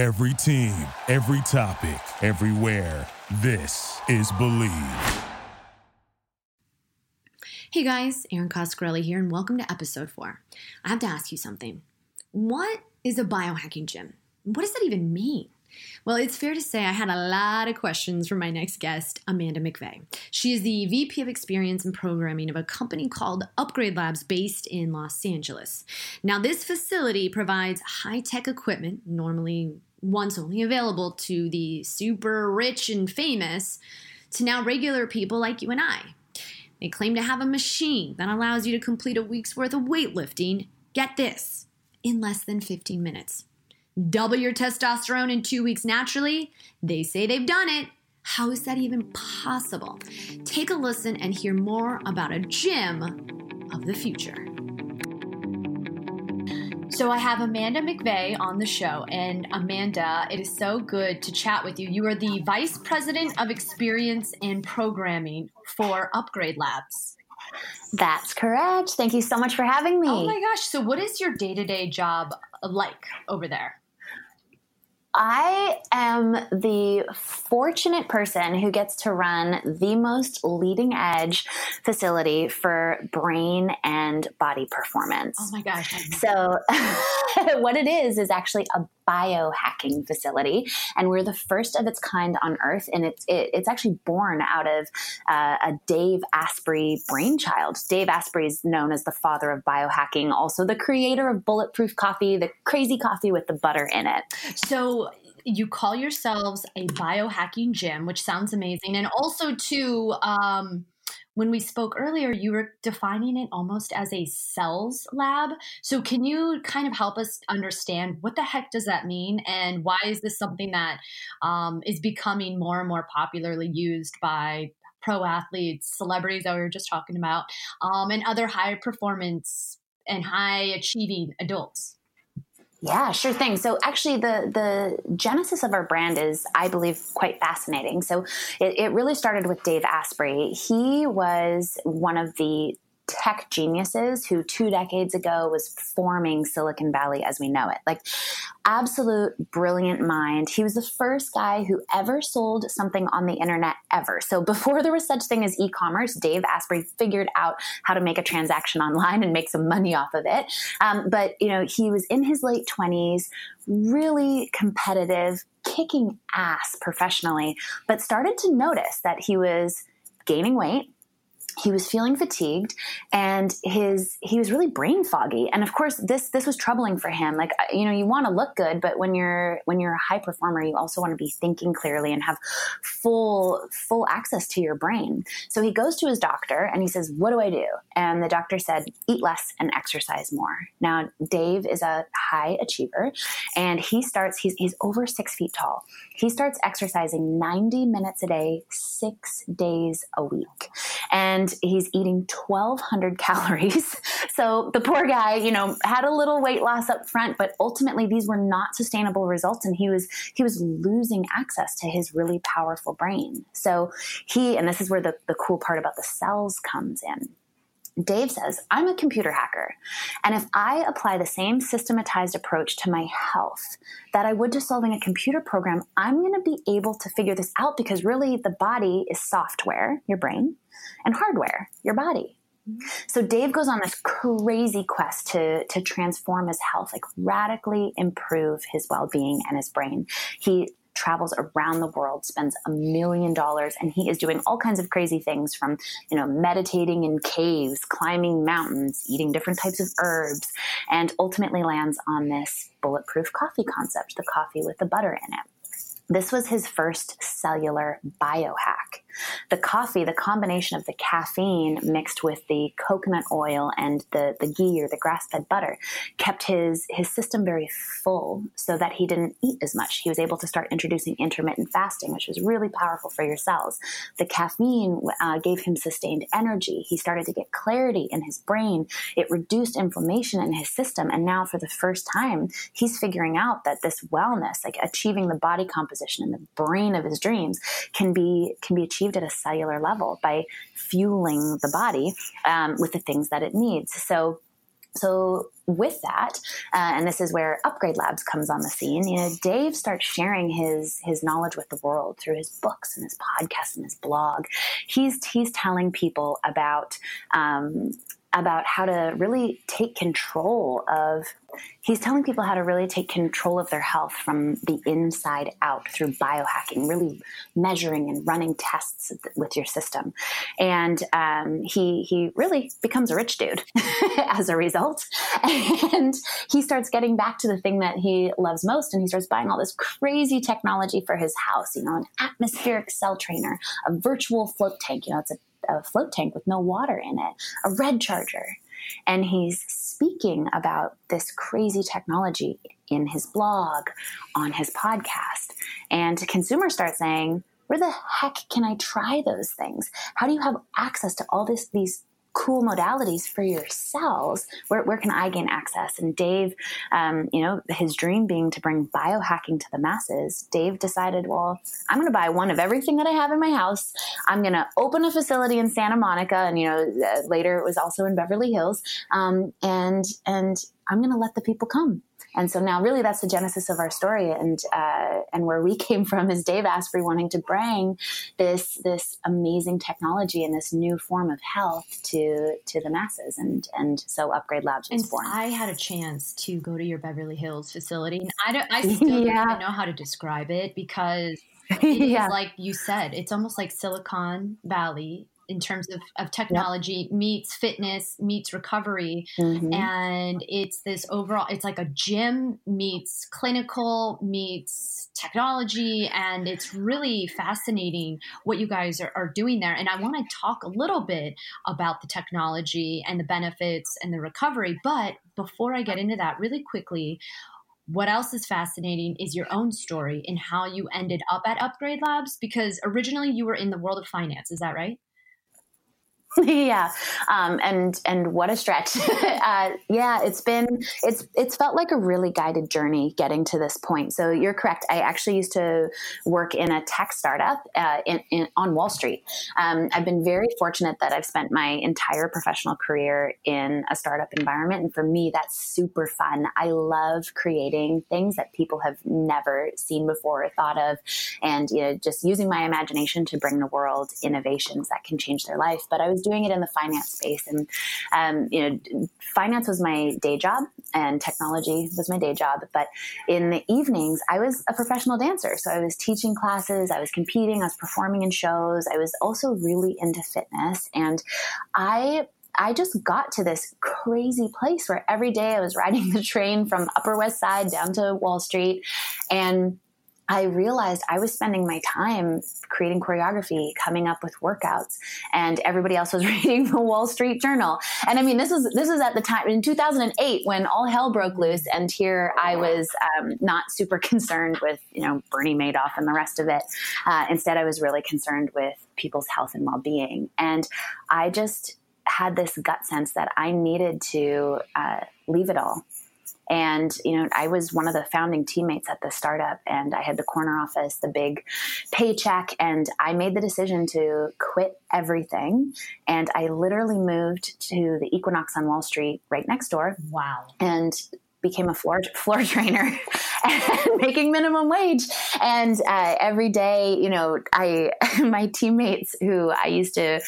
Every team, every topic, everywhere. This is Believe. Hey guys, Erin Coscarelli here, and welcome to episode four. I have to ask you something. What is a biohacking gym? What does that even mean? Well, it's fair to say I had a lot of questions for my next guest, Amanda McVeigh. She is the VP of Experience and Programming of a company called Upgrade Labs based in Los Angeles. Now, this facility provides high tech equipment, normally once only available to the super rich and famous, to now regular people like you and I. They claim to have a machine that allows you to complete a week's worth of weightlifting, get this, in less than 15 minutes. Double your testosterone in two weeks naturally. They say they've done it. How is that even possible? Take a listen and hear more about a gym of the future. So I have Amanda McVeigh on the show. And Amanda, it is so good to chat with you. You are the Vice President of Experience and Programming for Upgrade Labs. That's correct. Thank you so much for having me. Oh my gosh. So, what is your day to day job uh, like over there? I am the fortunate person who gets to run the most leading edge facility for brain and body performance. Oh my gosh. So, what it is is actually a biohacking facility, and we're the first of its kind on Earth. And it's it, it's actually born out of uh, a Dave Asprey brainchild. Dave Asprey is known as the father of biohacking, also the creator of Bulletproof Coffee, the crazy coffee with the butter in it. So you call yourselves a biohacking gym, which sounds amazing, and also too. Um, when we spoke earlier, you were defining it almost as a cells lab. So, can you kind of help us understand what the heck does that mean, and why is this something that um, is becoming more and more popularly used by pro athletes, celebrities that we were just talking about, um, and other high performance and high achieving adults? Yeah, sure thing. So actually the the genesis of our brand is, I believe, quite fascinating. So it, it really started with Dave Asprey. He was one of the tech geniuses who two decades ago was forming Silicon Valley as we know it. Like, absolute brilliant mind. He was the first guy who ever sold something on the internet ever. So, before there was such thing as e commerce, Dave Asprey figured out how to make a transaction online and make some money off of it. Um, but, you know, he was in his late 20s, really competitive, kicking ass professionally, but started to notice that he was gaining weight he was feeling fatigued and his he was really brain foggy. And of course this this was troubling for him. Like you know you want to look good but when you're when you're a high performer you also want to be thinking clearly and have full full access to your brain. So he goes to his doctor and he says what do i do? And the doctor said eat less and exercise more. Now dave is a high achiever and he starts he's, he's over six feet tall. He starts exercising 90 minutes a day six days a week. And he's eating 1200 calories. So the poor guy, you know, had a little weight loss up front, but ultimately these were not sustainable results and he was he was losing access to his really powerful brain. So he and this is where the, the cool part about the cells comes in. Dave says, I'm a computer hacker. And if I apply the same systematized approach to my health that I would to solving a computer program, I'm going to be able to figure this out because really the body is software, your brain, and hardware, your body. So Dave goes on this crazy quest to to transform his health, like radically improve his well-being and his brain. He travels around the world, spends a million dollars, and he is doing all kinds of crazy things from, you know, meditating in caves, climbing mountains, eating different types of herbs, and ultimately lands on this bulletproof coffee concept, the coffee with the butter in it. This was his first cellular biohack. The coffee, the combination of the caffeine mixed with the coconut oil and the, the ghee or the grass fed butter kept his, his system very full so that he didn't eat as much. He was able to start introducing intermittent fasting, which was really powerful for your cells. The caffeine uh, gave him sustained energy. He started to get clarity in his brain. It reduced inflammation in his system. And now, for the first time, he's figuring out that this wellness, like achieving the body composition and the brain of his dreams, can be can be achieved at a cellular level by fueling the body um, with the things that it needs. So so with that, uh, and this is where Upgrade Labs comes on the scene. You know, Dave starts sharing his his knowledge with the world through his books and his podcasts and his blog. He's he's telling people about um, about how to really take control of he's telling people how to really take control of their health from the inside out through biohacking really measuring and running tests with your system. And um, he he really becomes a rich dude as a result. And he starts getting back to the thing that he loves most and he starts buying all this crazy technology for his house you know an atmospheric cell trainer a virtual float tank you know it's a a float tank with no water in it, a red charger. And he's speaking about this crazy technology in his blog, on his podcast. And consumers start saying, where the heck can I try those things? How do you have access to all this, these cool modalities for yourselves where, where can i gain access? And dave um, you know his dream being to bring biohacking to the masses. Dave decided well i'm going to buy one of everything that i have in my house. I'm going to open a facility in santa monica and you know uh, later it was also in beverly hills. Um, and and i'm going to let the people come and so now, really, that's the genesis of our story, and uh, and where we came from is Dave Asprey wanting to bring this this amazing technology and this new form of health to to the masses, and and so Upgrade Labs was and born. I had a chance to go to your Beverly Hills facility, and I don't, I still yeah. don't know how to describe it because. yeah. like you said, it's almost like Silicon Valley in terms of, of technology yep. meets fitness meets recovery mm-hmm. and it's this overall it's like a gym meets clinical meets technology and it's really fascinating what you guys are, are doing there and i want to talk a little bit about the technology and the benefits and the recovery but before i get into that really quickly what else is fascinating is your own story and how you ended up at Upgrade Labs because originally you were in the world of finance. Is that right? yeah. Um, and and what a stretch. Uh, yeah it's been it's it's felt like a really guided journey getting to this point. So you're correct. I actually used to work in a tech startup uh, in, in, on wall street. Um, i've been very fortunate that i've spent my entire professional career in a startup environment. And for me that's super fun. I love creating things that people have never seen before or thought of. And you know just using my imagination to bring the world innovations that can change their life. But i was was doing it in the finance space, and um, you know, finance was my day job, and technology was my day job. But in the evenings, I was a professional dancer, so I was teaching classes, I was competing, I was performing in shows. I was also really into fitness, and I I just got to this crazy place where every day I was riding the train from Upper West Side down to Wall Street and I realized I was spending my time creating choreography, coming up with workouts, and everybody else was reading the Wall Street Journal. And I mean, this was this was at the time in 2008 when all hell broke loose, and here I was um, not super concerned with you know Bernie Madoff and the rest of it. Uh, instead, I was really concerned with people's health and well being, and I just had this gut sense that I needed to uh, leave it all and, you know, I was one of the founding teammates at the startup and I had the corner office, the big paycheck. And I made the decision to quit everything. And I literally moved to the Equinox on Wall Street right next door. Wow. And became a floor floor trainer making minimum wage and uh, every day you know i my teammates who i used to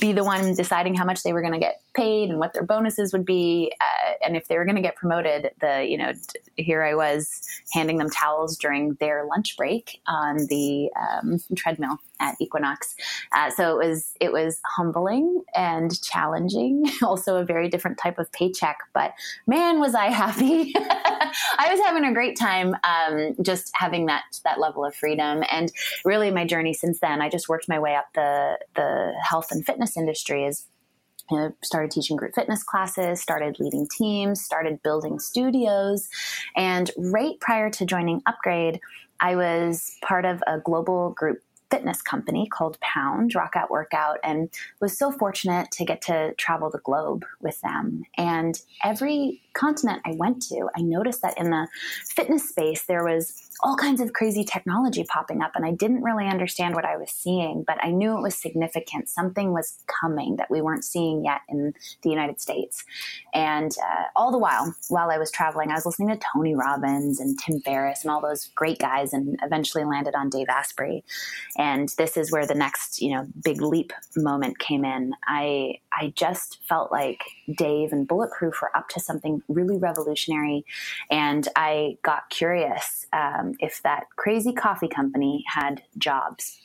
be the one deciding how much they were going to get paid and what their bonuses would be uh, and if they were going to get promoted the you know here i was handing them towels during their lunch break on the um, treadmill at Equinox. Uh, so it was it was humbling and challenging, also a very different type of paycheck. But man, was I happy! I was having a great time um, just having that that level of freedom. And really, my journey since then, I just worked my way up the the health and fitness industry is you know, started teaching group fitness classes, started leading teams, started building studios. And right prior to joining Upgrade, I was part of a global group fitness company called Pound, Rockout Workout, and was so fortunate to get to travel the globe with them. And every continent I went to, I noticed that in the fitness space, there was all kinds of crazy technology popping up. And I didn't really understand what I was seeing, but I knew it was significant. Something was coming that we weren't seeing yet in the United States. And uh, all the while, while I was traveling, I was listening to Tony Robbins and Tim Ferriss and all those great guys and eventually landed on Dave Asprey. And this is where the next, you know, big leap moment came in. I, I just felt like Dave and Bulletproof were up to something really revolutionary. And I got curious. Um, if that crazy coffee company had jobs.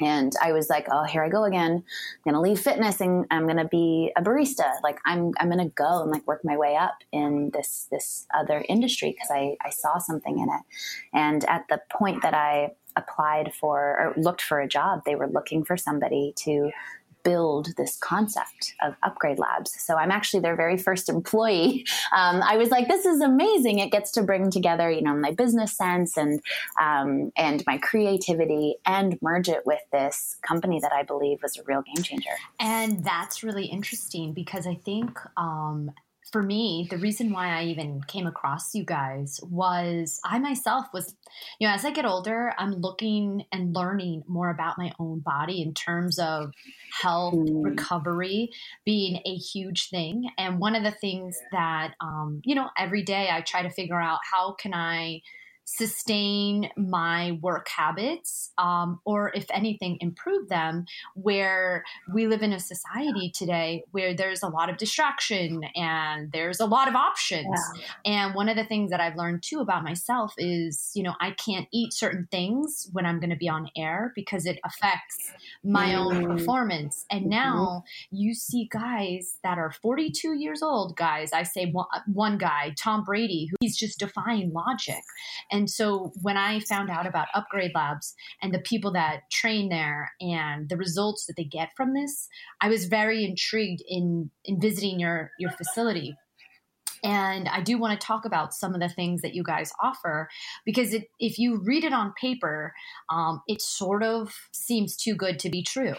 And I was like, oh, here I go again. I'm gonna leave fitness and I'm gonna be a barista. Like I'm I'm gonna go and like work my way up in this this other industry because I, I saw something in it. And at the point that I applied for or looked for a job, they were looking for somebody to build this concept of upgrade labs. So I'm actually their very first employee. Um, I was like, this is amazing. It gets to bring together, you know, my business sense and um, and my creativity and merge it with this company that I believe was a real game changer. And that's really interesting because I think um, for me, the reason why I even came across you guys was I myself was, you know, as I get older, I'm looking and learning more about my own body in terms of health, mm. recovery being a huge thing. And one of the things that, um, you know, every day I try to figure out how can I sustain my work habits um, or if anything improve them where we live in a society today where there's a lot of distraction and there's a lot of options yeah. and one of the things that i've learned too about myself is you know i can't eat certain things when i'm going to be on air because it affects my mm. own performance and mm-hmm. now you see guys that are 42 years old guys i say one, one guy tom brady who he's just defying logic and and so when I found out about Upgrade Labs and the people that train there and the results that they get from this, I was very intrigued in in visiting your your facility. And I do want to talk about some of the things that you guys offer because it, if you read it on paper, um, it sort of seems too good to be true.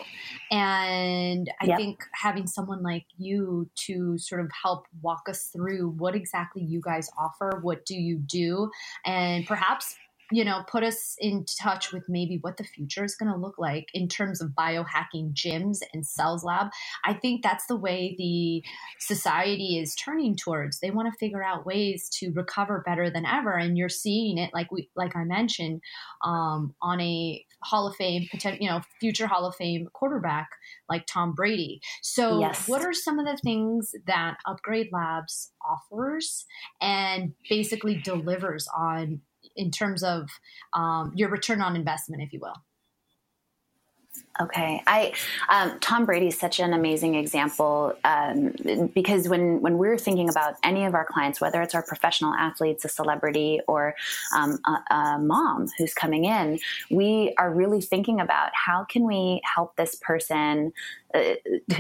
And I yep. think having someone like you to sort of help walk us through what exactly you guys offer, what do you do, and perhaps you know, put us in touch with maybe what the future is going to look like in terms of biohacking gyms and cells lab. I think that's the way the society is turning towards. They want to figure out ways to recover better than ever, and you're seeing it, like we, like I mentioned, um, on a Hall of Fame, you know, future Hall of Fame quarterback like Tom Brady. So, yes. what are some of the things that Upgrade Labs offers and basically delivers on in terms of um, your return on investment, if you will? Okay, I um, Tom Brady is such an amazing example um, because when when we're thinking about any of our clients, whether it's our professional athletes, a celebrity, or um, a, a, mom who's coming in, we are really thinking about how can we help this person. Uh,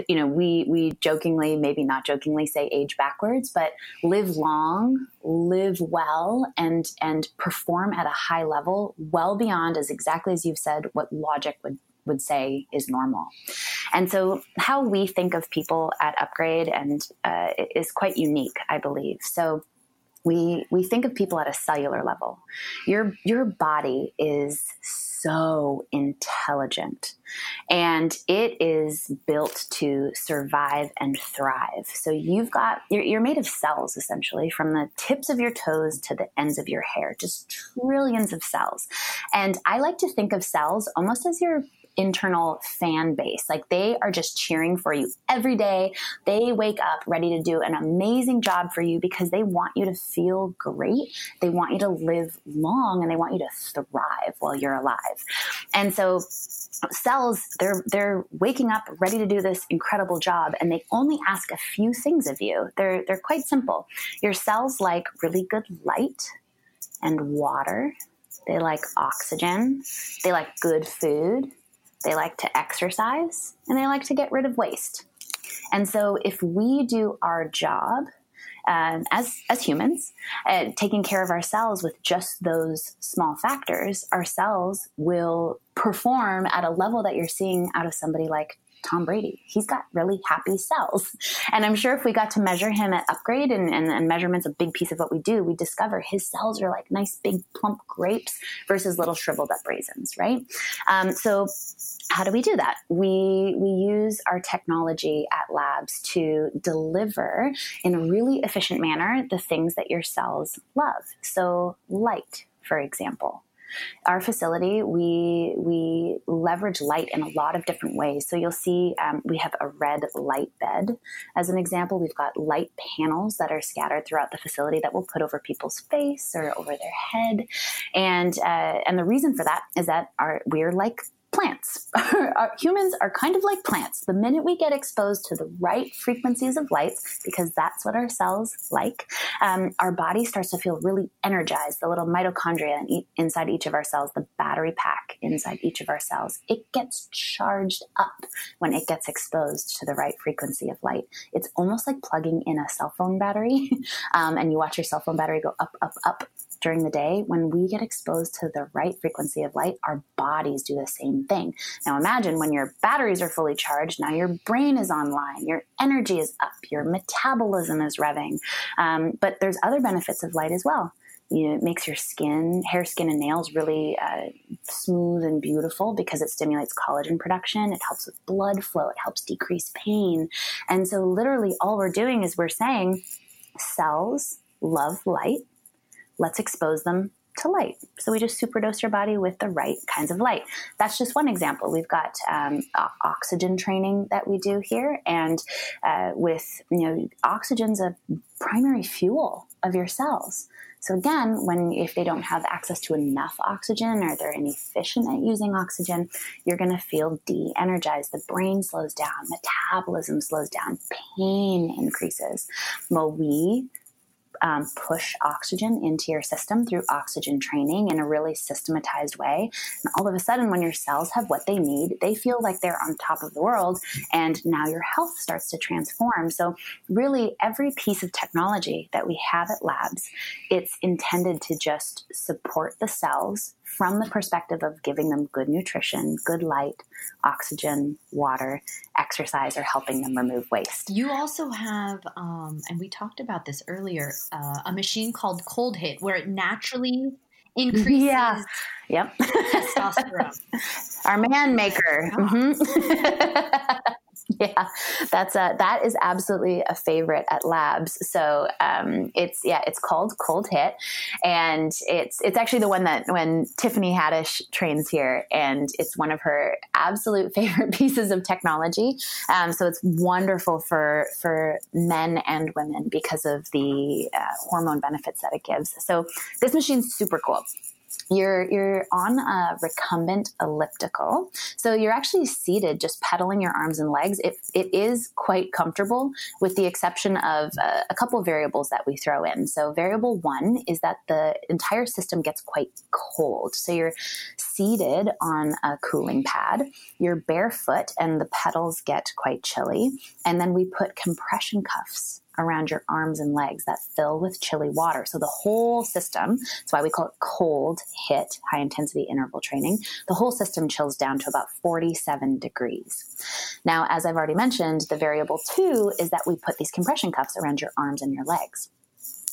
you know, we we jokingly, maybe not jokingly, say age backwards, but live long, live well, and and perform at a high level, well beyond as exactly as you've said what logic would would say is normal. And so, how we think of people at Upgrade and uh, is quite unique, I believe. So, we we think of people at a cellular level. Your your body is so intelligent and it is built to survive and thrive. So you've got you're, you're made of cells essentially from the tips of your toes to the ends of your hair, just trillions of cells. And I like to think of cells almost as your internal fan base. Like they are just cheering for you every day. They wake up ready to do an amazing job for you because they want you to feel great. They want you to live long and they want you to thrive while you're alive. And so cells they're they're waking up ready to do this incredible job and they only ask a few things of you. They're they're quite simple. Your cells like really good light and water. They like oxygen. They like good food. They like to exercise and they like to get rid of waste. And so if we do our job um, as as humans, uh, taking care of ourselves with just those small factors, our cells will perform at a level that you're seeing out of somebody like Tom Brady. He's got really happy cells. And I'm sure if we got to measure him at upgrade and, and, and measurement's a big piece of what we do, we discover his cells are like nice big plump grapes versus little shriveled up raisins, right? Um, so how do we do that? We we use our technology at labs to deliver in a really efficient manner the things that your cells love. So light, for example. Our facility, we we leverage light in a lot of different ways. So you'll see um, we have a red light bed as an example. We've got light panels that are scattered throughout the facility that we'll put over people's face or over their head, and uh, and the reason for that is that our we're like plants. humans are kind of like plants. The minute we get exposed to the right frequencies of light, because that's what our cells like, um, our body starts to feel really energized. The little mitochondria in e- inside each of our cells, the battery pack inside each of our cells, it gets charged up when it gets exposed to the right frequency of light. It's almost like plugging in a cell phone battery, um, and you watch your cell phone battery go up, up, up during the day, when we get exposed to the right frequency of light, our bodies do the same thing. Now imagine when your batteries are fully charged, now your brain is online, your energy is up, your metabolism is revving. Um, but there's other benefits of light as well. You know, it makes your skin, hair, skin, and nails really uh, smooth and beautiful because it stimulates collagen production. It helps with blood flow. It helps decrease pain. And so, literally, all we're doing is we're saying cells love light let's expose them to light. So we just superdose your body with the right kinds of light. That's just one example. We've got um, oxygen training that we do here, and uh, with you know, oxygen's a primary fuel of your cells. So again, when if they don't have access to enough oxygen or they're inefficient at using oxygen, you're going to feel de-energized. The brain slows down, metabolism slows down, pain increases. Well, we um, push oxygen into your system through oxygen training in a really systematized way. And all of a sudden, when your cells have what they need, they feel like they're on top of the world. And now your health starts to transform. So, really, every piece of technology that we have at labs, it's intended to just support the cells from the perspective of giving them good nutrition, good light, oxygen, water, exercise, or helping them remove waste. You also have, um, and we talked about this earlier, uh, a machine called Cold HIIT where it naturally increases yeah. yep. testosterone. Our man maker. Mm-hmm. yeah, that's a that is absolutely a favorite at labs. So um, it's yeah, it's called Cold HIIT, and it's it's actually the one that when Tiffany Haddish trains here, and it's one of her absolute favorite pieces of technology. Um, so it's wonderful for for men and women because of the uh, hormone benefits that it gives. So this machine's super cool you're you're on a recumbent elliptical. So you're actually seated just pedaling your arms and legs. It, it is quite comfortable with the exception of uh, a couple of variables that we throw in. So variable one is that the entire system gets quite cold. So you're seated on a cooling pad. You're barefoot and the pedals get quite chilly. And then we put compression cuffs around your arms and legs that fill with chilly water. So the whole system, that's why we call it cold HIIT, high intensity interval training, the whole system chills down to about 47 degrees. Now, as I've already mentioned, the variable two is that we put these compression cuffs around your arms and your legs.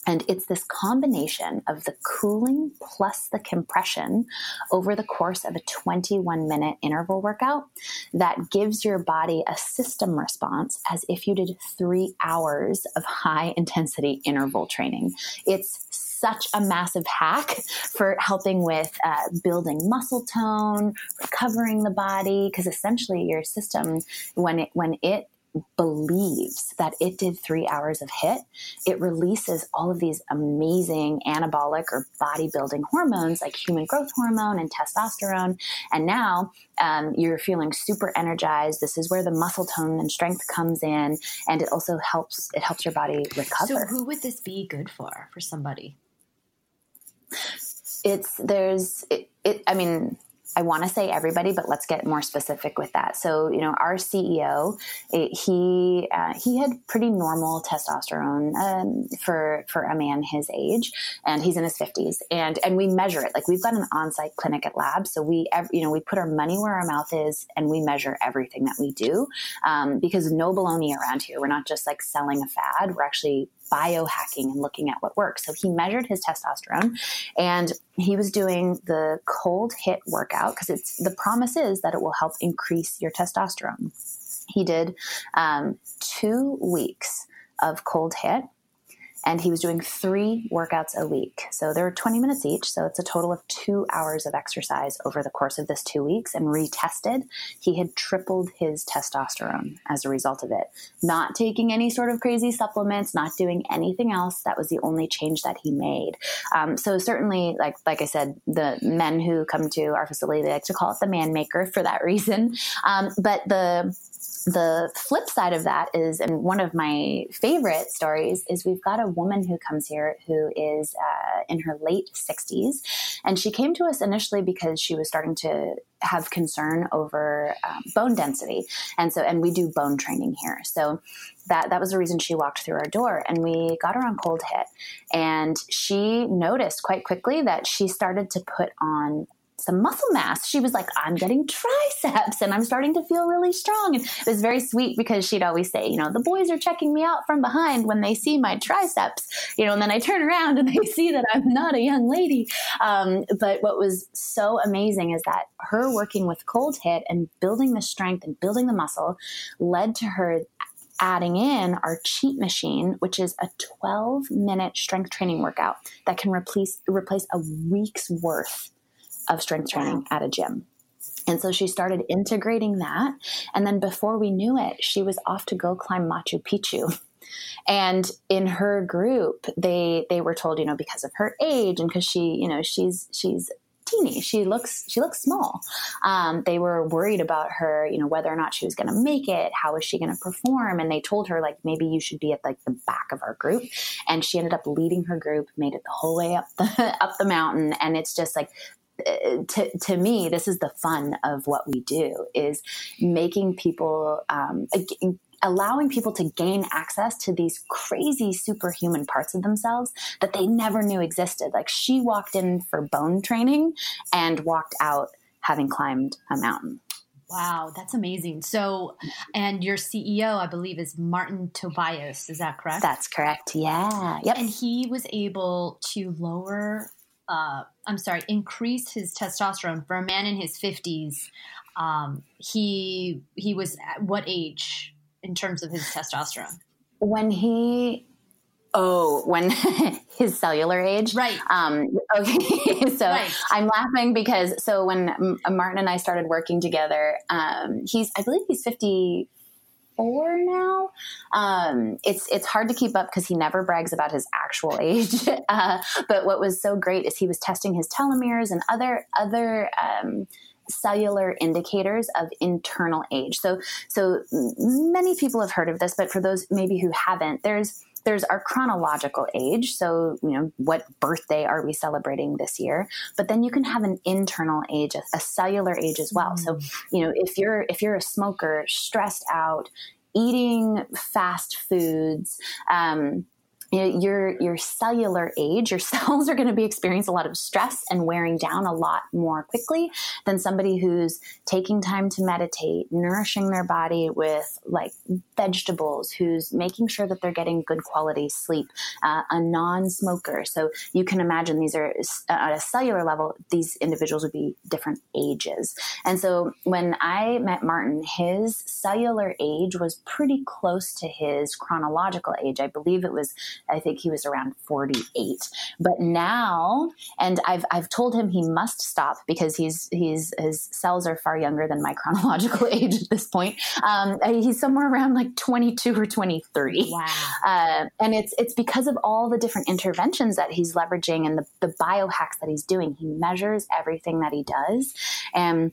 And it's this combination of the cooling plus the compression over the course of a 21 minute interval workout that gives your body a system response as if you did three hours of high intensity interval training. It's such a massive hack for helping with uh, building muscle tone, recovering the body, because essentially your system, when it when it believes that it did three hours of HIIT, it releases all of these amazing anabolic or bodybuilding hormones like human growth hormone and testosterone. And now um, you're feeling super energized. This is where the muscle tone and strength comes in, and it also helps. It helps your body recover. So, who would this be good for? For somebody? It's there's it. it I mean, I want to say everybody, but let's get more specific with that. So, you know, our CEO, it, he uh, he had pretty normal testosterone um, for for a man his age, and he's in his fifties, and and we measure it. Like we've got an on site clinic at Lab, so we you know we put our money where our mouth is, and we measure everything that we do um, because no baloney around here. We're not just like selling a fad. We're actually biohacking and looking at what works. So he measured his testosterone and he was doing the cold HIIT workout because it's the promise is that it will help increase your testosterone. He did um, two weeks of cold HIIT and he was doing three workouts a week. So they were 20 minutes each. So it's a total of two hours of exercise over the course of this two weeks and retested. He had tripled his testosterone as a result of it. Not taking any sort of crazy supplements, not doing anything else. That was the only change that he made. Um, so certainly, like like I said, the men who come to our facility, they like to call it the man maker for that reason. Um, but the the flip side of that is, and one of my favorite stories is we've got a woman who comes here who is uh, in her late 60s. And she came to us initially because she was starting to have concern over um, bone density. And so, and we do bone training here. So that, that was the reason she walked through our door and we got her on cold HIIT. And she noticed quite quickly that she started to put on some muscle mass. She was like, I'm getting triceps and I'm starting to feel really strong. And it was very sweet because she'd always say, you know, the boys are checking me out from behind when they see my triceps, you know, and then I turn around and they see that I'm not a young lady. Um, but what was so amazing is that her working with cold HIIT and building the strength and building the muscle led to her adding in our cheat machine, which is a 12 minute strength training workout that can replace replace a week's worth of strength training at a gym. And so she started integrating that. And then before we knew it, she was off to go climb Machu Picchu. And in her group, they they were told, you know, because of her age and because she, you know, she's she's teeny. She looks she looks small. Um, they were worried about her, you know, whether or not she was going to make it. How was she going to perform? And they told her like maybe you should be at like the back of our group. And she ended up leading her group, made it the whole way up the up the mountain. And it's just like to, to me, this is the fun of what we do is making people, um, allowing people to gain access to these crazy superhuman parts of themselves that they never knew existed. Like she walked in for bone training and walked out having climbed a mountain. Wow, that's amazing. So, and your CEO, I believe, is Martin Tobias. Is that correct? That's correct. Yeah. Yep. And he was able to lower uh, I'm sorry, increase his testosterone for a man in his 50s. Um, he he was at what age in terms of his testosterone? When he Oh, when his cellular age, right? Um, okay, so right. I'm laughing because so when Martin and I started working together, um, he's I believe he's 50 four now. Um, it's it's hard to keep up because he never brags about his actual age. uh, but what was so great is he was testing his telomeres and other other. Um, cellular indicators of internal age. So so many people have heard of this, but for those maybe who haven't, there's there's our chronological age. So, you know, what birthday are we celebrating this year? But then you can have an internal age, a, a cellular age as well. Mm. So, you know, if you're if you're a smoker, stressed out, eating fast foods, um, your your cellular age, your cells are going to be experiencing a lot of stress and wearing down a lot more quickly than somebody who's taking time to meditate, nourishing their body with like vegetables, who's making sure that they're getting good quality sleep, uh, a non-smoker. So you can imagine these are at a cellular level, these individuals would be different ages. And so when I met Martin, his cellular age was pretty close to his chronological age. I believe it was I think he was around 48. But now, and I've, I've told him he must stop because he's, he's, his cells are far younger than my chronological age at this point. Um, he's somewhere around like 22 or 23. Wow. Uh, and it's, it's because of all the different interventions that he's leveraging and the, the biohacks that he's doing. He measures everything that he does. And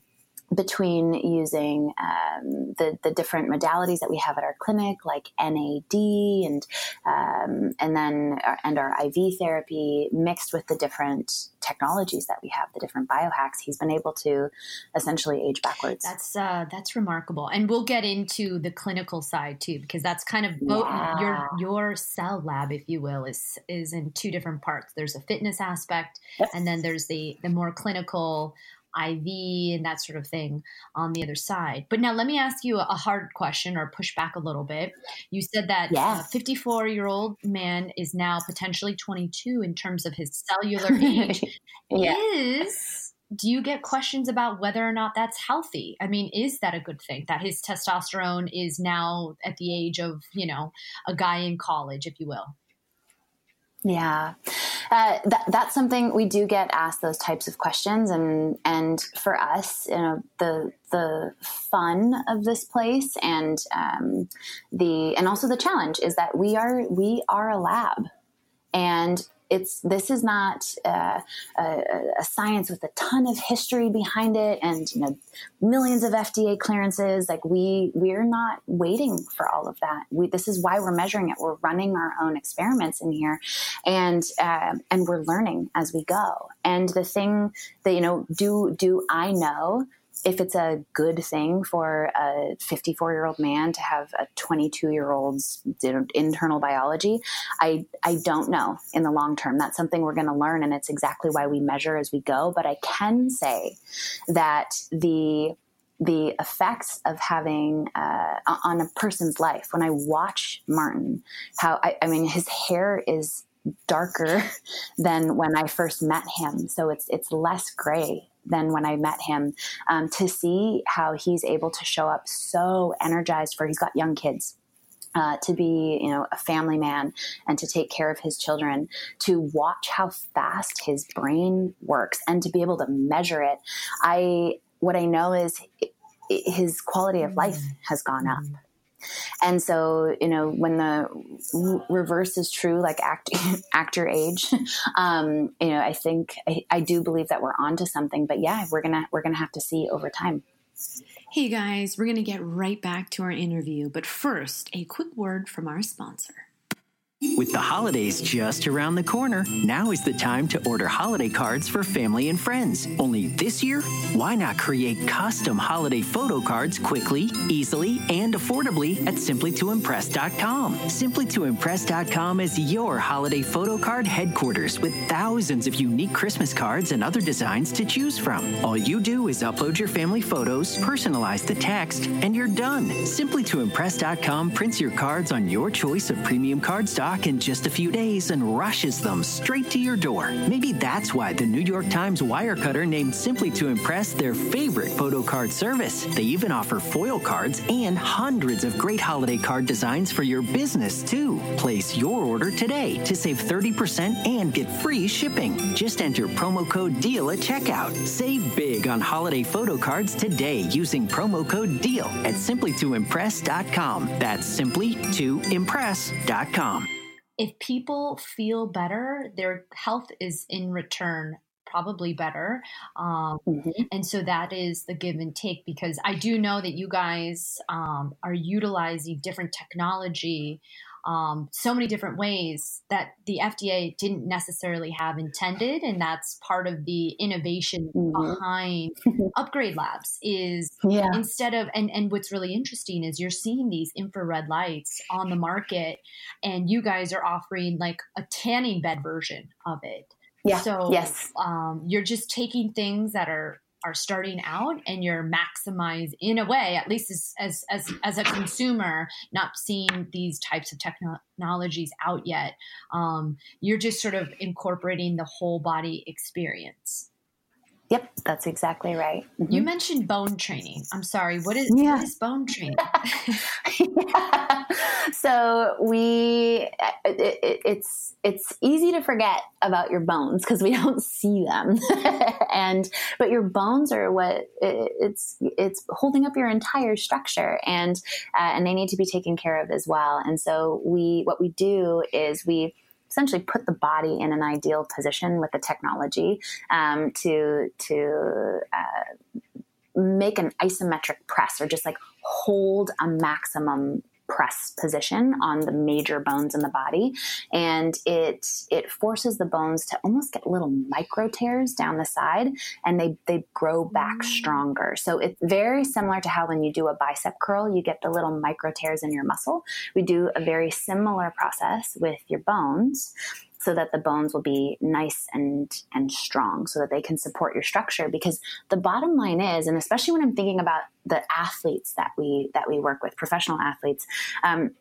between using um, the the different modalities that we have at our clinic, like NAD and um, and then our, and our IV therapy, mixed with the different technologies that we have, the different biohacks, he's been able to essentially age backwards. That's uh, that's remarkable, and we'll get into the clinical side too, because that's kind of both yeah. your your cell lab, if you will, is is in two different parts. There's a fitness aspect, yep. and then there's the the more clinical IV and that sort of thing on the other side. But now let me ask you a hard question or push back a little bit. You said that uh, yeah. a 54 year old man is now potentially 22 in terms of his cellular age. yeah. Is do you get questions about whether or not that's healthy? I mean, is that a good thing that his testosterone is now at the age of, you know, a guy in college, if you will? Yeah, uh, that, that's something we do get asked those types of questions, and and for us, you know, the the fun of this place and um, the and also the challenge is that we are we are a lab, and it's this is not uh, a, a, science with a ton of history behind it and you know millions of FDA clearances. Like we we're not waiting for all of that. We, this is why we're measuring it. We're running our own experiments in here, and uh, and we're learning as we go. And the thing that you know, do do I know? If it's a good thing for a 54 year old man to have a 22 year old's internal biology, I, I don't know in the long term. That's something we're going to learn, and it's exactly why we measure as we go. But I can say that the the effects of having uh, on a person's life. When I watch Martin, how I, I mean, his hair is darker than when I first met him, so it's it's less gray than when I met him. Um, to see how he's able to show up so energized for he's got young kids. Uh, to be, you know, a family man and to take care of his children, to watch how fast his brain works and to be able to measure it. I, what I know is his quality of life has gone up. And so, you know, when the reverse is true, like act, actor age, um, you know, I think I, I do believe that we're onto something. But yeah, we're gonna we're gonna have to see over time. Hey guys, we're gonna get right back to our interview, but first, a quick word from our sponsor. With the holidays just around the corner, now is the time to order holiday cards for family and friends. Only this year, why not create custom holiday photo cards quickly, easily, and affordably at simplytoimpress.com? Simplytoimpress.com is your holiday photo card headquarters with thousands of unique Christmas cards and other designs to choose from. All you do is upload your family photos, personalize the text, and you're done. Simplytoimpress.com prints your cards on your choice of premium card stock in just a few days and rushes them straight to your door. Maybe that's why the New York Times Wirecutter named Simply to Impress their favorite photo card service. They even offer foil cards and hundreds of great holiday card designs for your business, too. Place your order today to save 30% and get free shipping. Just enter promo code DEAL at checkout. Save big on holiday photo cards today using promo code DEAL at simplytoimpress.com. That's simply to impress.com if people feel better, their health is in return probably better. Um, mm-hmm. And so that is the give and take because I do know that you guys um, are utilizing different technology um, so many different ways that the FDA didn't necessarily have intended, and that's part of the innovation mm-hmm. behind upgrade labs. Is yeah. instead of and and what's really interesting is you're seeing these infrared lights on the market, and you guys are offering like a tanning bed version of it. Yeah. So yes, um, you're just taking things that are are starting out and you're maximize in a way at least as as as, as a consumer not seeing these types of technologies out yet um, you're just sort of incorporating the whole body experience Yep, that's exactly right. Mm-hmm. You mentioned bone training. I'm sorry. What is, yeah. what is bone training? yeah. So we, it, it, it's it's easy to forget about your bones because we don't see them, and but your bones are what it, it's it's holding up your entire structure, and uh, and they need to be taken care of as well. And so we what we do is we essentially put the body in an ideal position with the technology um, to to uh, make an isometric press or just like hold a maximum press position on the major bones in the body. And it it forces the bones to almost get little micro tears down the side and they they grow back mm. stronger. So it's very similar to how when you do a bicep curl you get the little micro tears in your muscle. We do a very similar process with your bones so that the bones will be nice and and strong so that they can support your structure. Because the bottom line is and especially when i'm thinking about the athletes that we that we work with professional athletes um,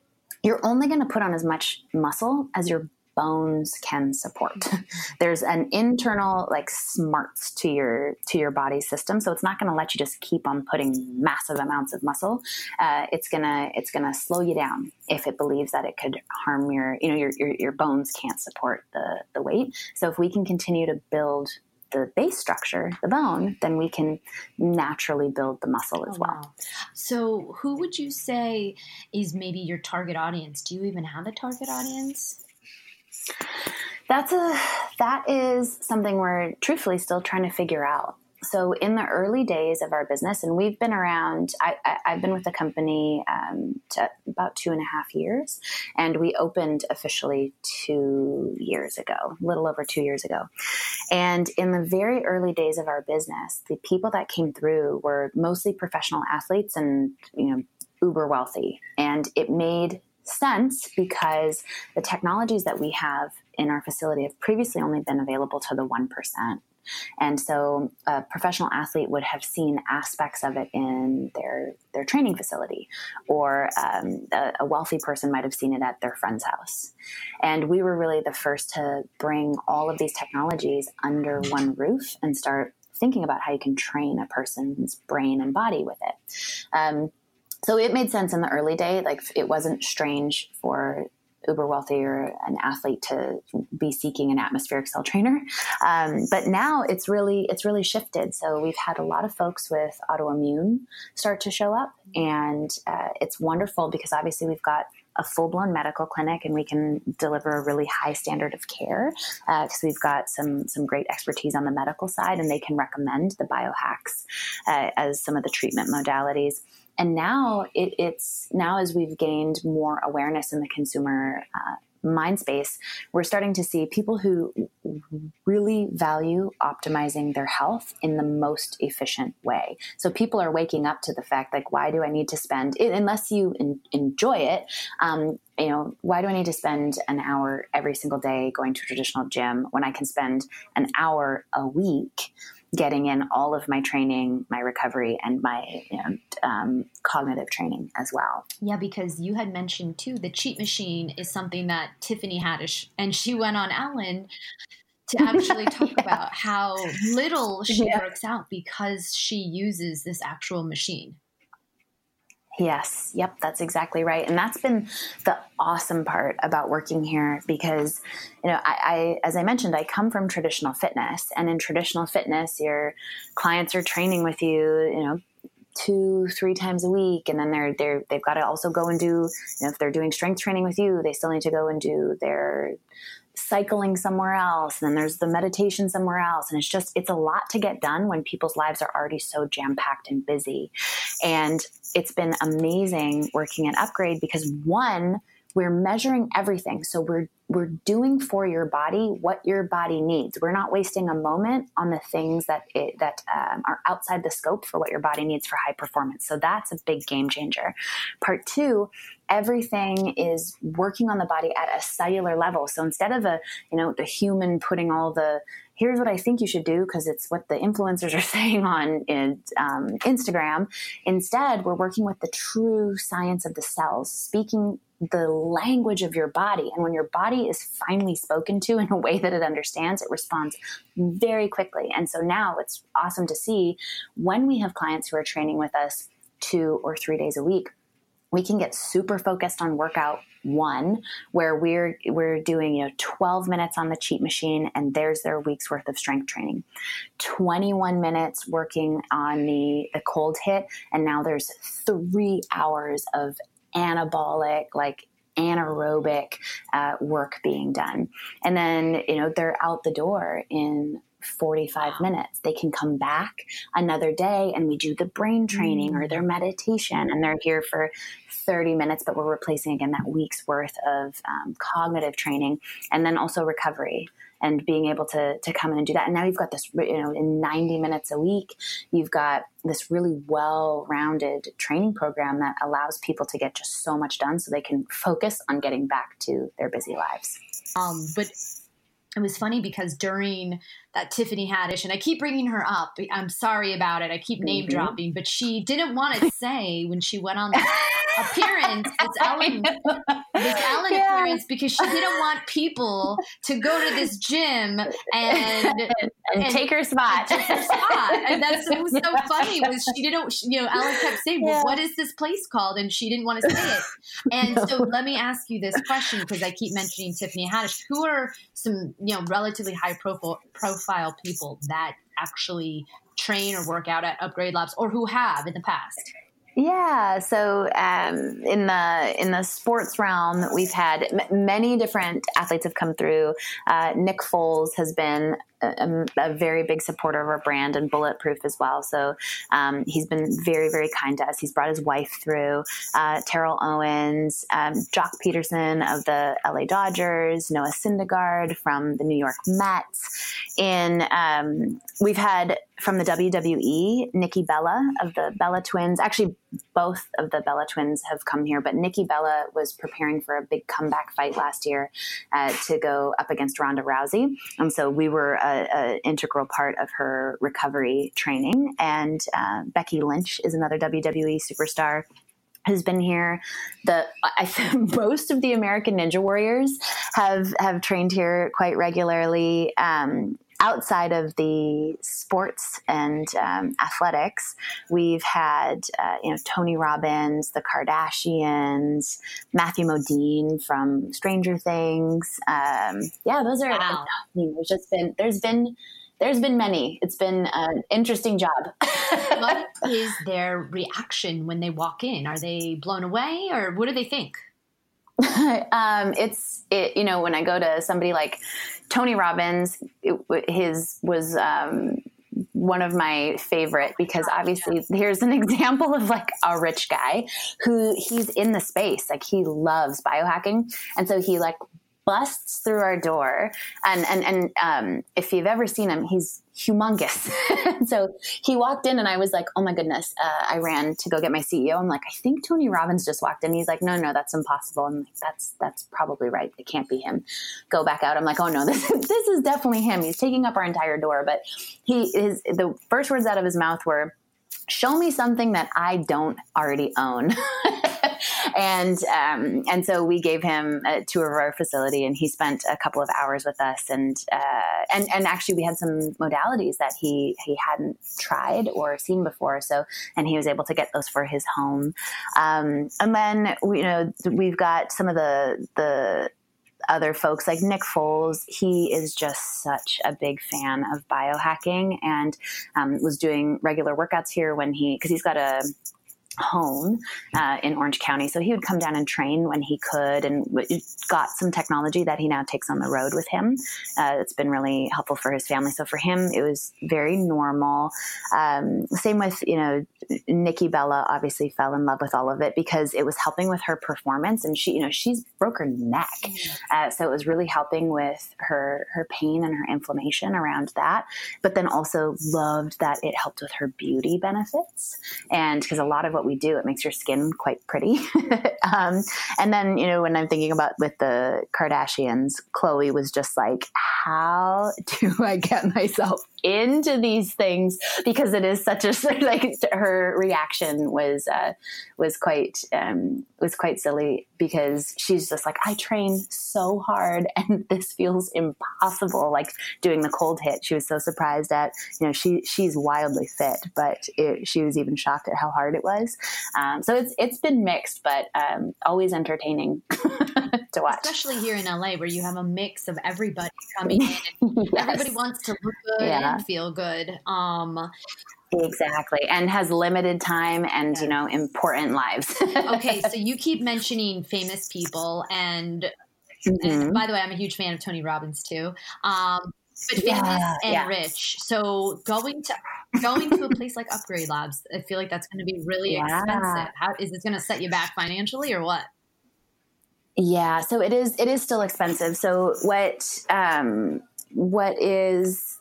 you're only going to put on as much muscle as your bones can support. There's an internal like smarts to your to your body system, so it's not going to let you just keep on putting massive amounts of muscle. Uh, it's gonna it's gonna slow you down if it believes that it could harm your you know your your, your bones can't support the the weight. So if we can continue to build the base structure, the bone, then we can naturally build the muscle as oh, well. Wow. So, who would you say is maybe your target audience? Do you even have a target audience? That's a that is something we're truthfully still trying to figure out. So in the early days of our business, and we've been around, I, have been with the company um, about two and a half years, and we opened officially two years ago, a little over two years ago. And in the very early days of our business, the people that came through were mostly professional athletes and you know uber wealthy, and it made sense because the technologies that we have in our facility have previously only been available to the 1%. And so a professional athlete would have seen aspects of it in their, their training facility, or um, a, a, wealthy person might have seen it at their friend's house. And we were really the first to bring all of these technologies under one roof and start thinking about how you can train a person's brain and body with it. Um, so it made sense in the early day. Like it wasn't strange for uber wealthy or an athlete to be seeking an atmospheric cell trainer. Um, but now it's really it's really shifted. So we've had a lot of folks with autoimmune start to show up, and uh, it's wonderful because obviously we've got a full blown medical clinic and we can deliver a really high standard of care because uh, we've got some some great expertise on the medical side and they can recommend the biohacks uh, as some of the treatment modalities and now it, it's now as we've gained more awareness in the consumer uh, mind space, we're starting to see people who really value optimizing their health in the most efficient way. So people are waking up to the fact like, why do I need to spend, unless you in, enjoy it, um, you know, why do I need to spend an hour every single day going to a traditional gym when I can spend an hour a week? Getting in all of my training, my recovery, and my you know, um, cognitive training as well. Yeah, because you had mentioned too, the cheat machine is something that Tiffany Haddish, and she went on Ellen to actually talk yeah. about how little she yeah. works out because she uses this actual machine. Yes, yep, that's exactly right. And that's been the awesome part about working here because, you know, I, I, as I mentioned, I come from traditional fitness. And in traditional fitness, your clients are training with you, you know, two, three times a week. And then they're, they're, they've got to also go and do, you know, if they're doing strength training with you, they still need to go and do their cycling somewhere else and then there's the meditation somewhere else and it's just it's a lot to get done when people's lives are already so jam-packed and busy and it's been amazing working at upgrade because one we're measuring everything so we're we're doing for your body what your body needs we're not wasting a moment on the things that it, that um, are outside the scope for what your body needs for high performance so that's a big game changer part two everything is working on the body at a cellular level. So instead of a, you know, the human putting all the, here's what I think you should do because it's what the influencers are saying on um, Instagram. Instead, we're working with the true science of the cells, speaking the language of your body. And when your body is finally spoken to in a way that it understands, it responds very quickly. And so now it's awesome to see when we have clients who are training with us two or three days a week we can get super focused on workout one where we're we're doing you know 12 minutes on the cheat machine and there's their week's worth of strength training 21 minutes working on the the cold HIIT and now there's three hours of anabolic like anaerobic uh, work being done. And then you know they're out the door in 45 minutes. They can come back another day and we do the brain training or their meditation and they're here for 30 minutes, but we're replacing again that week's worth of um, cognitive training and then also recovery and being able to to come in and do that. And now you've got this, you know, in 90 minutes a week, you've got this really well-rounded training program that allows people to get just so much done so they can focus on getting back to their busy lives. Um, but it was funny because during that Tiffany Haddish, and I keep bringing her up. I'm sorry about it. I keep name mm-hmm. dropping, but she didn't want to say when she went on the appearance, this Ellen, this Ellen yeah. appearance, because she didn't want people to go to this gym and, and, and take her spot. Take her spot. And that's what was so funny was she didn't, you know, Ellen kept saying, well, yeah. what is this place called? And she didn't want to say it. And so let me ask you this question because I keep mentioning Tiffany Haddish. Who are some, you know, relatively high profile, profile people that actually train or work out at Upgrade Labs or who have in the past? Yeah, so um, in the in the sports realm, we've had m- many different athletes have come through. Uh, Nick Foles has been a, a, very big supporter of our brand and bulletproof as well. So um, he's been very, very kind to us. He's brought his wife through. Uh, Terrell Owens, um, Joc Pederson of the LA Dodgers, Noah Syndergaard from the New York Mets. In um, we've had from the WWE, Nikki Bella of the Bella Twins. Actually, both of the Bella Twins have come here, but Nikki Bella was preparing for a big comeback fight last year uh, to go up against Ronda Rousey, and so we were. An integral part of her recovery training. And uh, Becky Lynch is another WWE superstar who's been here. The I most of the American Ninja Warriors have have trained here quite regularly. Um, outside of the sports and um, athletics, we've had uh, you know Tony Robbins, the Kardashians, Matthew Modine from Stranger Things. Um, yeah, those are. Wow. I mean, there's just been there's been there's been many. It's been an interesting job. what is their reaction when they walk in? Are they blown away, or what do they think? um, it's it, you know when I go to somebody like Tony Robbins, it, his was um, one of my favorite because obviously here's an example of like a rich guy who he's in the space. Like he loves biohacking. And so he like busts through our door. And and and um, if you've ever seen him he's humongous. So he walked in and i was like oh my goodness. Uh, i ran to go get my ceo i'm like i think tony robbins just walked in. He's like no no that's impossible. I'm like that's that's probably right. It can't be him. Go back out. I'm like oh no this, this is definitely him. He's taking up our entire door. But he is the first words out of his mouth were show me something that i don't already own and um, and so we gave him a tour of our facility, and he spent a couple of hours with us, and uh, and and actually we had some modalities that he he hadn't tried or seen before, so and he was able to get those for his home, um, and then we, you know we've got some of the the other folks like Nick Foles, he is just such a big fan of biohacking and um, was doing regular workouts here when he, because he's got a home uh, in Orange County. So he would come down and train when he could and got some technology that he now takes on the road with him. Uh, it's been really helpful for his family. So for him, it was very normal. Um, same with, you know, Nikki Bella obviously fell in love with all of it because it was helping with her performance and she, you know, she's broke her neck. Uh, so it was really helping with her, her pain and her inflammation around that. But then also loved that it helped with her beauty benefits. And because a lot of what what we do, it makes your skin quite pretty. um, and then, you know, when I'm thinking about with the Kardashians, Khloé was just like, how do I get myself into these things? Because it is such a like her reaction was uh, was quite um, was quite silly because she's just like I train so hard and this feels impossible like doing the cold HIIT. She was so surprised at you know she she's wildly fit but it, she was even shocked at how hard it was um, so it's it's been mixed but um, always entertaining to watch especially here in LA where you have a mix of everybody coming in yes. everybody wants to look good yeah feel good. Um, Exactly. And has limited time and, you know, important lives. okay. So you keep mentioning famous people. And, mm-hmm. and, by the way, I'm a huge fan of Tony Robbins too. Um, but famous yeah, and yeah. rich. So going to going to a place like Upgrade Labs, I feel like that's going to be really yeah. expensive. How is this going to set you back financially or what? Yeah, so it is. It is still expensive. So what um, what is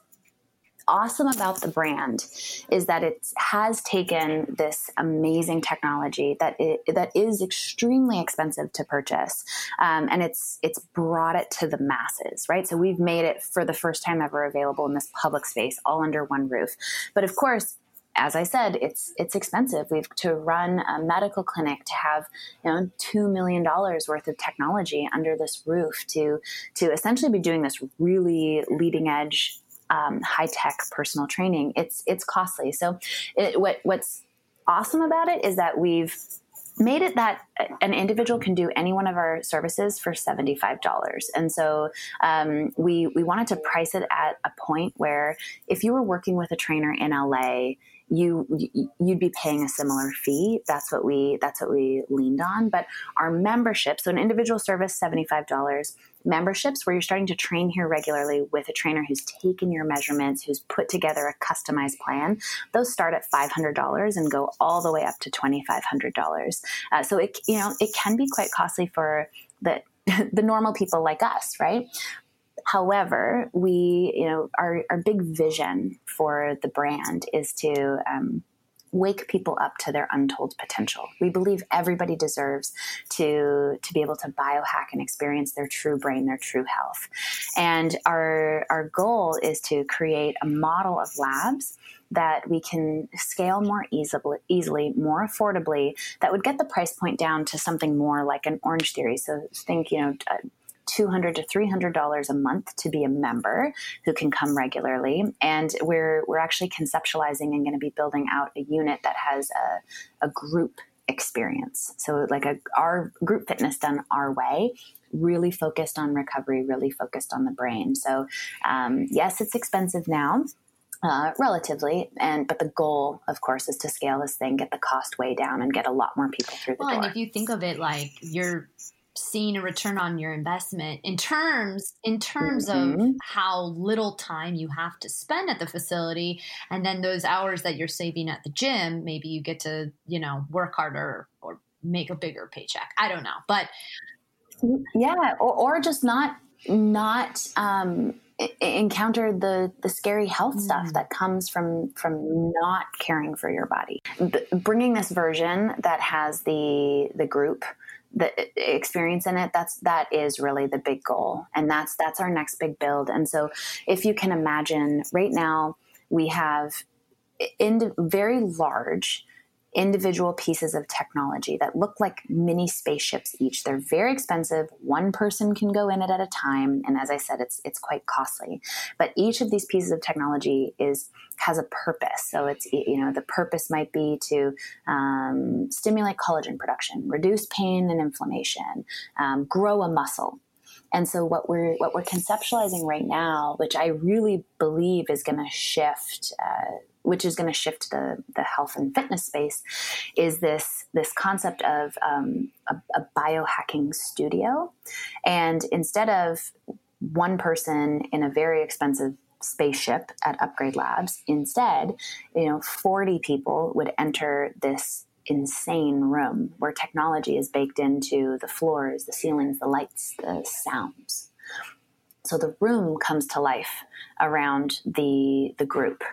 awesome about the brand is that it has taken this amazing technology that it, that is extremely expensive to purchase, um, and it's it's brought it to the masses, right? So we've made it for the first time ever available in this public space, all under one roof. But of course, as I said, it's it's expensive. We've to run a medical clinic to have you know two million dollars worth of technology under this roof to to essentially be doing this really leading edge um, high tech personal training. It's it's costly. So it, what what's awesome about it is that we've made it that an individual can do any one of our services for $75 and so um, we we wanted to price it at a point where if you were working with a trainer in la you you'd be paying a similar fee. That's what we that's what we leaned on. But our membership, so an individual service, seventy five dollars. Memberships where you're starting to train here regularly with a trainer who's taken your measurements, who's put together a customized plan. Those start at five hundred dollars and go all the way up to twenty five hundred dollars. Uh, so it you know it can be quite costly for the the normal people like us, right? However, we, you know, our, our big vision for the brand is to um, wake people up to their untold potential. We believe everybody deserves to to be able to biohack and experience their true brain, their true health. And our our goal is to create a model of labs that we can scale more easily, easily, more affordably, that would get the price point down to something more like an Orange Theory. So think, you know, 200 to 300 dollars a month to be a member who can come regularly. And we're we're actually conceptualizing and going to be building out a unit that has a, a group experience. So like a our group fitness done our way really focused on recovery really focused on the brain. So um, yes it's expensive now uh, relatively, and but the goal, of course, is to scale this thing, get the cost way down, and get a lot more people through the well, door. And if you think of it like you're seeing a return on your investment in terms in terms mm-hmm. of how little time you have to spend at the facility and then those hours that you're saving at the gym maybe you get to you know work harder or make a bigger paycheck i don't know but yeah or, or just not not um encounter the the scary health mm. stuff that comes from from not caring for your body B- bringing this version that has the the group the experience in it that's that is really the big goal. And that's that's our next big build. And so if you can imagine right now we have in very large individual pieces of technology that look like mini spaceships each. They're very expensive. One person can go in it at a time, and as I said, it's it's quite costly. But each of these pieces of technology is has a purpose. So it's you know the purpose might be to um, stimulate collagen production, reduce pain and inflammation, um, grow a muscle. And so what we're what we're conceptualizing right now, which I really believe is going to shift uh, which is going to shift the, the health and fitness space, is this this concept of um, a, a biohacking studio, and instead of one person in a very expensive spaceship at Upgrade Labs, instead, you know, forty people would enter this insane room where technology is baked into the floors, the ceilings, the lights, the sounds. So the room comes to life around the the group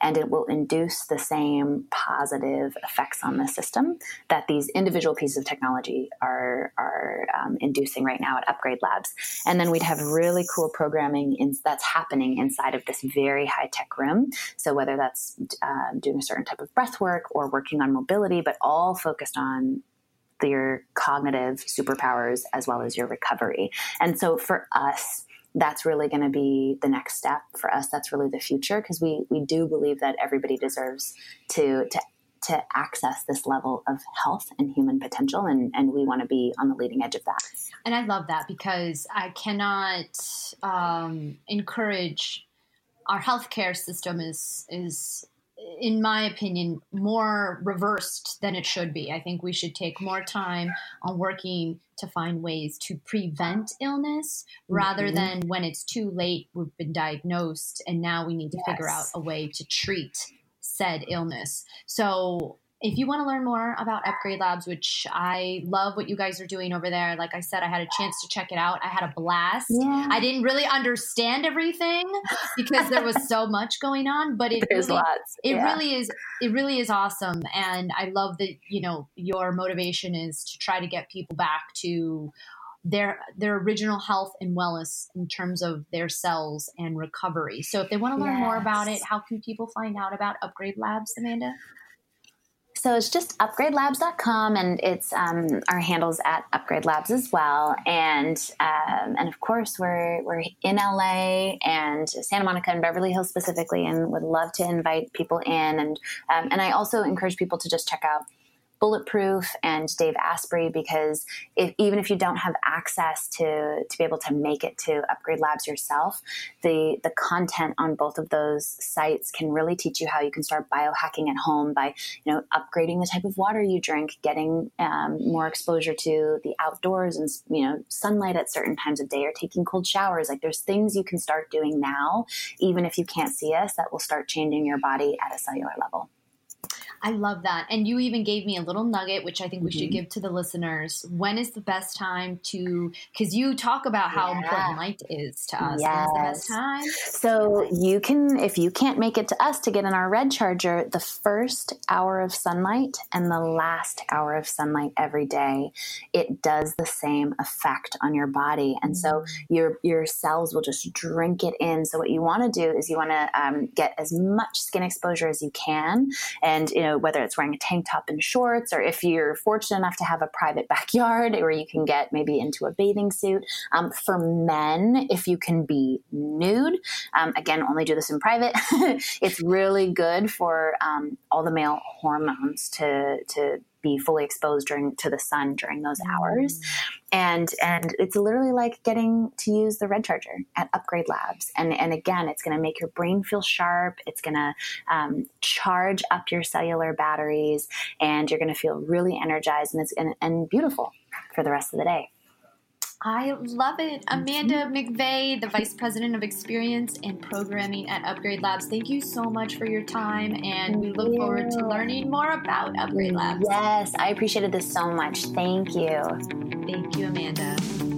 and it will induce the same positive effects on the system that these individual pieces of technology are, are um, inducing right now at Upgrade Labs. And then we'd have really cool programming in, that's happening inside of this very high tech room. So whether that's uh, doing a certain type of breath work or working on mobility, but all focused on your cognitive superpowers as well as your recovery. And so for us, that's really going to be the next step for us. That's really the future because we we do believe that everybody deserves to to to access this level of health and human potential and, and we want to be on the leading edge of that and i love that because i cannot um, encourage our healthcare system is is in my opinion, more reversed than it should be. I think we should take more time on working to find ways to prevent illness rather mm-hmm. than when it's too late, we've been diagnosed, and now we need to yes. figure out a way to treat said illness. So if you want to learn more about Upgrade Labs, which I love what you guys are doing over there, like I said, I had a chance to check it out. I had a blast. Yeah. I didn't really understand everything because there was so much going on, but it There's really, lots. It yeah. really is. It really is awesome, and I love that you know your motivation is to try to get people back to their their original health and wellness in terms of their cells and recovery. So if they want to learn yes. more about it, how can people find out about Upgrade Labs, Amanda? So it's just upgradelabs.com and it's um, our handles at Upgrade Labs as well. And um, and of course we're we're in LA and Santa Monica and Beverly Hills specifically, and would love to invite people in. And um, and I also encourage people to just check out Bulletproof and Dave Asprey because if, even if you don't have access to to be able to make it to Upgrade Labs yourself, the the content on both of those sites can really teach you how you can start biohacking at home by you know upgrading the type of water you drink, getting um, more exposure to the outdoors and you know sunlight at certain times of day, or taking cold showers. Like there's things you can start doing now, even if you can't see us, that will start changing your body at a cellular level. I love that. And you even gave me a little nugget, which I think we mm-hmm. should give to the listeners. When is the best time to, because you talk about how yeah. important light is to us. Yes. the best time? So you can, if you can't make it to us to get in our red charger, the first hour of sunlight and the last hour of sunlight every day, it does the same effect on your body. And so mm-hmm. your, your cells will just drink it in. So what you want to do is you want to um, get as much skin exposure as you can. And, you know, know, whether it's wearing a tank top and shorts, or if you're fortunate enough to have a private backyard where you can get maybe into a bathing suit. Um, for men, if you can be nude, um, again, only do this in private. it's really good for um, all the male hormones to to be fully exposed during to the sun during those hours. Mm. And and it's literally like getting to use the red charger at Upgrade Labs. And and again, it's going to make your brain feel sharp. It's going to um, charge up your cellular batteries, and you're going to feel really energized and it's and, and beautiful for the rest of the day. I love it. Amanda mm-hmm. McVeigh, the Vice President of Experience and Programming at Upgrade Labs. Thank you so much for your time, and we look forward to learning more about Upgrade Labs. Yes, I appreciated this so much. Thank you. Thank you, Amanda.